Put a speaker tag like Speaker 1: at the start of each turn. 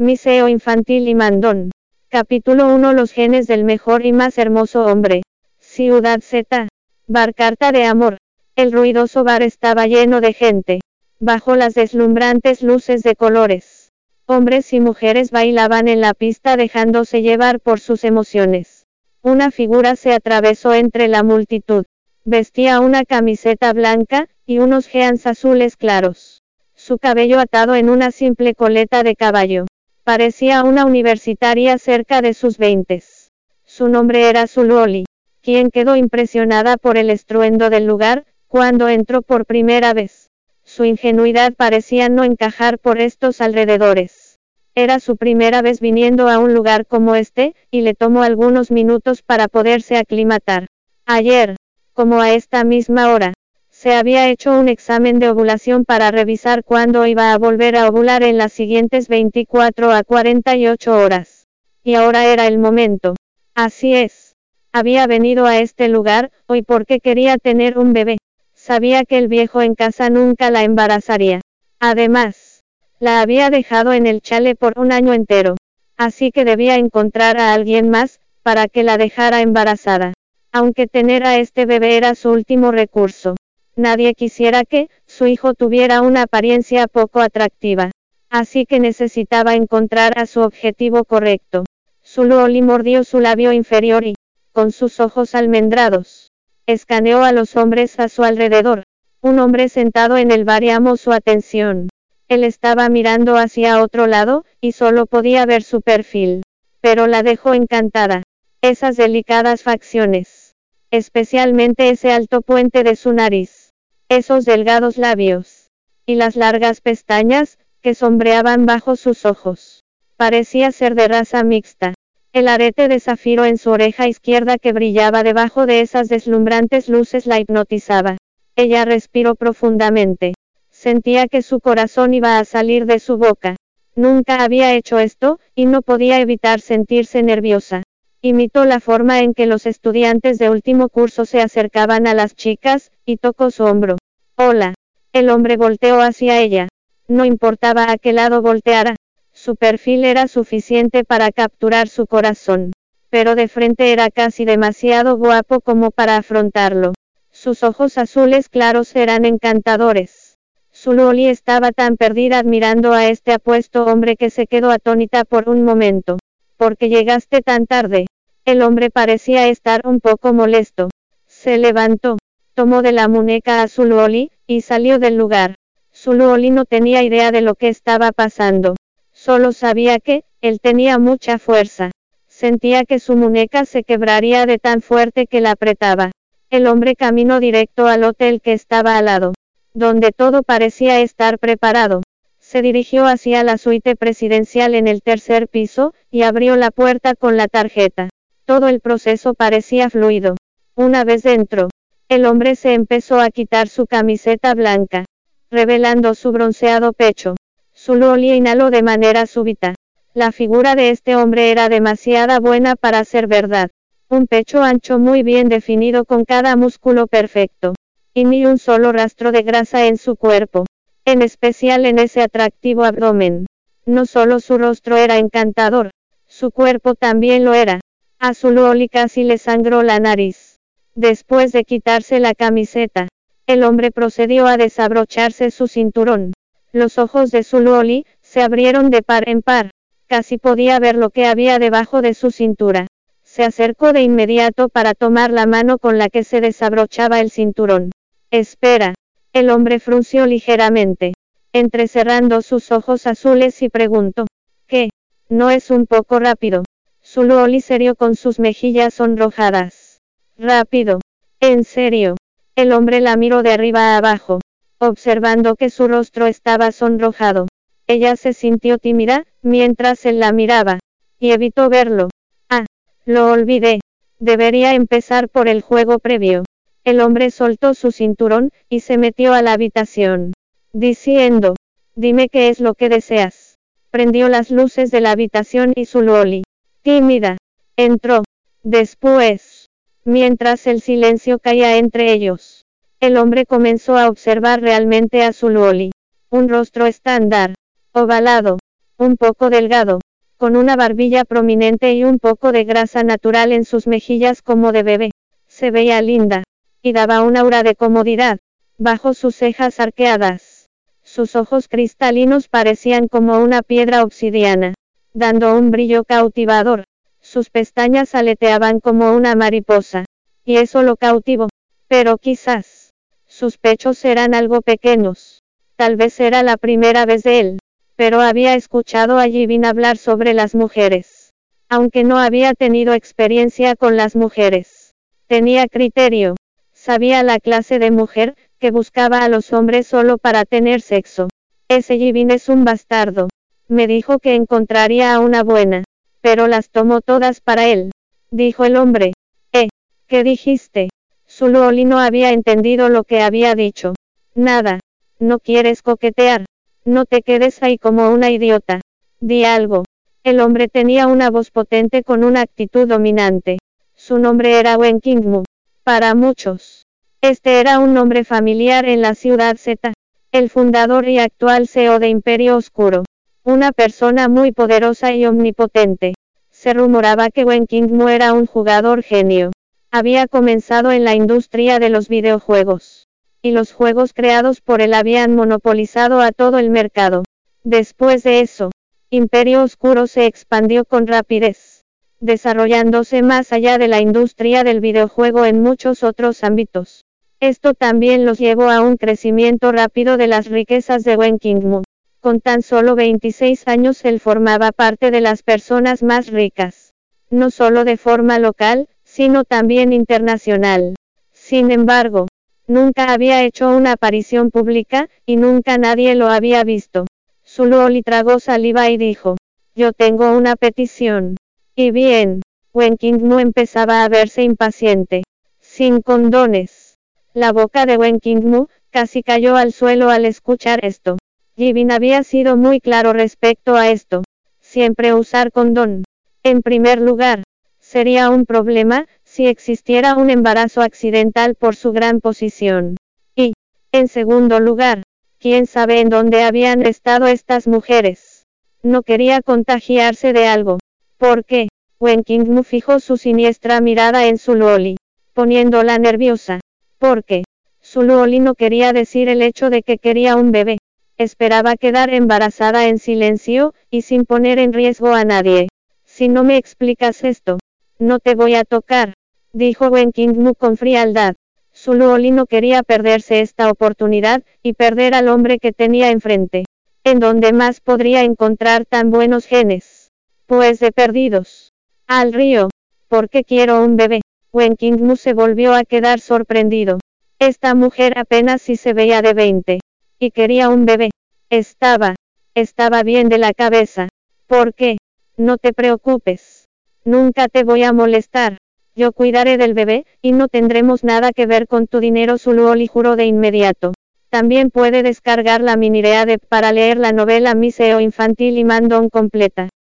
Speaker 1: Miseo infantil y mandón. Capítulo 1 Los genes del mejor y más hermoso hombre. Ciudad Z. Bar Carta de Amor. El ruidoso bar estaba lleno de gente. Bajo las deslumbrantes luces de colores. Hombres y mujeres bailaban en la pista dejándose llevar por sus emociones. Una figura se atravesó entre la multitud. Vestía una camiseta blanca, y unos jeans azules claros. Su cabello atado en una simple coleta de caballo. Parecía una universitaria cerca de sus veintes. Su nombre era Zuloli, quien quedó impresionada por el estruendo del lugar, cuando entró por primera vez. Su ingenuidad parecía no encajar por estos alrededores. Era su primera vez viniendo a un lugar como este, y le tomó algunos minutos para poderse aclimatar. Ayer, como a esta misma hora, se había hecho un examen de ovulación para revisar cuándo iba a volver a ovular en las siguientes 24 a 48 horas. Y ahora era el momento. Así es. Había venido a este lugar, hoy porque quería tener un bebé. Sabía que el viejo en casa nunca la embarazaría. Además, la había dejado en el chale por un año entero. Así que debía encontrar a alguien más, para que la dejara embarazada. Aunque tener a este bebé era su último recurso. Nadie quisiera que, su hijo tuviera una apariencia poco atractiva. Así que necesitaba encontrar a su objetivo correcto. Zuluoli mordió su labio inferior y, con sus ojos almendrados, escaneó a los hombres a su alrededor. Un hombre sentado en el bar llamó su atención. Él estaba mirando hacia otro lado, y solo podía ver su perfil. Pero la dejó encantada. Esas delicadas facciones. Especialmente ese alto puente de su nariz esos delgados labios, y las largas pestañas, que sombreaban bajo sus ojos. Parecía ser de raza mixta. El arete de zafiro en su oreja izquierda que brillaba debajo de esas deslumbrantes luces la hipnotizaba. Ella respiró profundamente. Sentía que su corazón iba a salir de su boca. Nunca había hecho esto, y no podía evitar sentirse nerviosa. Imitó la forma en que los estudiantes de último curso se acercaban a las chicas, y tocó su hombro. Hola. El hombre volteó hacia ella. No importaba a qué lado volteara. Su perfil era suficiente para capturar su corazón. Pero de frente era casi demasiado guapo como para afrontarlo. Sus ojos azules claros eran encantadores. Zululi estaba tan perdida admirando a este apuesto hombre que se quedó atónita por un momento. ¿Por qué llegaste tan tarde? El hombre parecía estar un poco molesto. Se levantó, tomó de la muñeca a Zuluoli, y salió del lugar. Zuluoli no tenía idea de lo que estaba pasando. Solo sabía que, él tenía mucha fuerza. Sentía que su muñeca se quebraría de tan fuerte que la apretaba. El hombre caminó directo al hotel que estaba al lado, donde todo parecía estar preparado. Se dirigió hacia la suite presidencial en el tercer piso, y abrió la puerta con la tarjeta. Todo el proceso parecía fluido. Una vez dentro, el hombre se empezó a quitar su camiseta blanca, revelando su bronceado pecho. Su loli inhaló de manera súbita. La figura de este hombre era demasiada buena para ser verdad. Un pecho ancho muy bien definido con cada músculo perfecto. Y ni un solo rastro de grasa en su cuerpo en especial en ese atractivo abdomen. No solo su rostro era encantador, su cuerpo también lo era. A Zuluoli casi le sangró la nariz. Después de quitarse la camiseta, el hombre procedió a desabrocharse su cinturón. Los ojos de Zuluoli se abrieron de par en par. Casi podía ver lo que había debajo de su cintura. Se acercó de inmediato para tomar la mano con la que se desabrochaba el cinturón. Espera, el hombre frunció ligeramente, entrecerrando sus ojos azules y preguntó, ¿qué? ¿No es un poco rápido? Zuluoli serio con sus mejillas sonrojadas. Rápido. En serio. El hombre la miró de arriba a abajo, observando que su rostro estaba sonrojado. Ella se sintió tímida, mientras él la miraba, y evitó verlo. Ah, lo olvidé. Debería empezar por el juego previo. El hombre soltó su cinturón, y se metió a la habitación, diciendo, dime qué es lo que deseas. Prendió las luces de la habitación y Zuloli, tímida, entró. Después, mientras el silencio caía entre ellos, el hombre comenzó a observar realmente a Zuloli. Un rostro estándar, ovalado, un poco delgado, con una barbilla prominente y un poco de grasa natural en sus mejillas como de bebé. Se veía linda, y daba un aura de comodidad, bajo sus cejas arqueadas. Sus ojos cristalinos parecían como una piedra obsidiana, dando un brillo cautivador. Sus pestañas aleteaban como una mariposa, y eso lo cautivó. Pero quizás, sus pechos eran algo pequeños. Tal vez era la primera vez de él, pero había escuchado a Jivin hablar sobre las mujeres. Aunque no había tenido experiencia con las mujeres, tenía criterio. Sabía la clase de mujer, que buscaba a los hombres solo para tener sexo. Ese Jivin es un bastardo. Me dijo que encontraría a una buena. Pero las tomó todas para él. Dijo el hombre. Eh, ¿qué dijiste? Zuluoli no había entendido lo que había dicho. Nada. No quieres coquetear. No te quedes ahí como una idiota. Di algo. El hombre tenía una voz potente con una actitud dominante. Su nombre era Wen Kingmu. Para muchos. Este era un nombre familiar en la ciudad Z, el fundador y actual CEO de Imperio Oscuro. Una persona muy poderosa y omnipotente. Se rumoraba que Wen Kingmu era un jugador genio. Había comenzado en la industria de los videojuegos. Y los juegos creados por él habían monopolizado a todo el mercado. Después de eso, Imperio Oscuro se expandió con rapidez desarrollándose más allá de la industria del videojuego en muchos otros ámbitos. Esto también los llevó a un crecimiento rápido de las riquezas de Wen Kingmu. Con tan solo 26 años él formaba parte de las personas más ricas. No solo de forma local, sino también internacional. Sin embargo, nunca había hecho una aparición pública, y nunca nadie lo había visto. Zuluoli tragó saliva y dijo, yo tengo una petición. Y bien, Wenking no empezaba a verse impaciente. Sin condones. La boca de Mu casi cayó al suelo al escuchar esto. Jibin había sido muy claro respecto a esto. Siempre usar condón. En primer lugar, sería un problema, si existiera un embarazo accidental por su gran posición. Y, en segundo lugar, quién sabe en dónde habían estado estas mujeres. No quería contagiarse de algo. ¿Por qué? Wen Mu fijó su siniestra mirada en Zuluoli, poniéndola nerviosa. ¿Por qué? Zuluoli no quería decir el hecho de que quería un bebé. Esperaba quedar embarazada en silencio, y sin poner en riesgo a nadie. Si no me explicas esto, no te voy a tocar, dijo Wen Mu con frialdad. Zuluoli no quería perderse esta oportunidad, y perder al hombre que tenía enfrente. ¿En dónde más podría encontrar tan buenos genes? Pues de perdidos. Al río. Porque quiero un bebé. Wen Mu se volvió a quedar sorprendido. Esta mujer apenas si se veía de 20. Y quería un bebé. Estaba. Estaba bien de la cabeza. ¿Por qué? No te preocupes. Nunca te voy a molestar. Yo cuidaré del bebé, y no tendremos nada que ver con tu dinero. Zuluoli juró de inmediato. También puede descargar la minirea de para leer la novela Miseo Infantil y Mandón completa.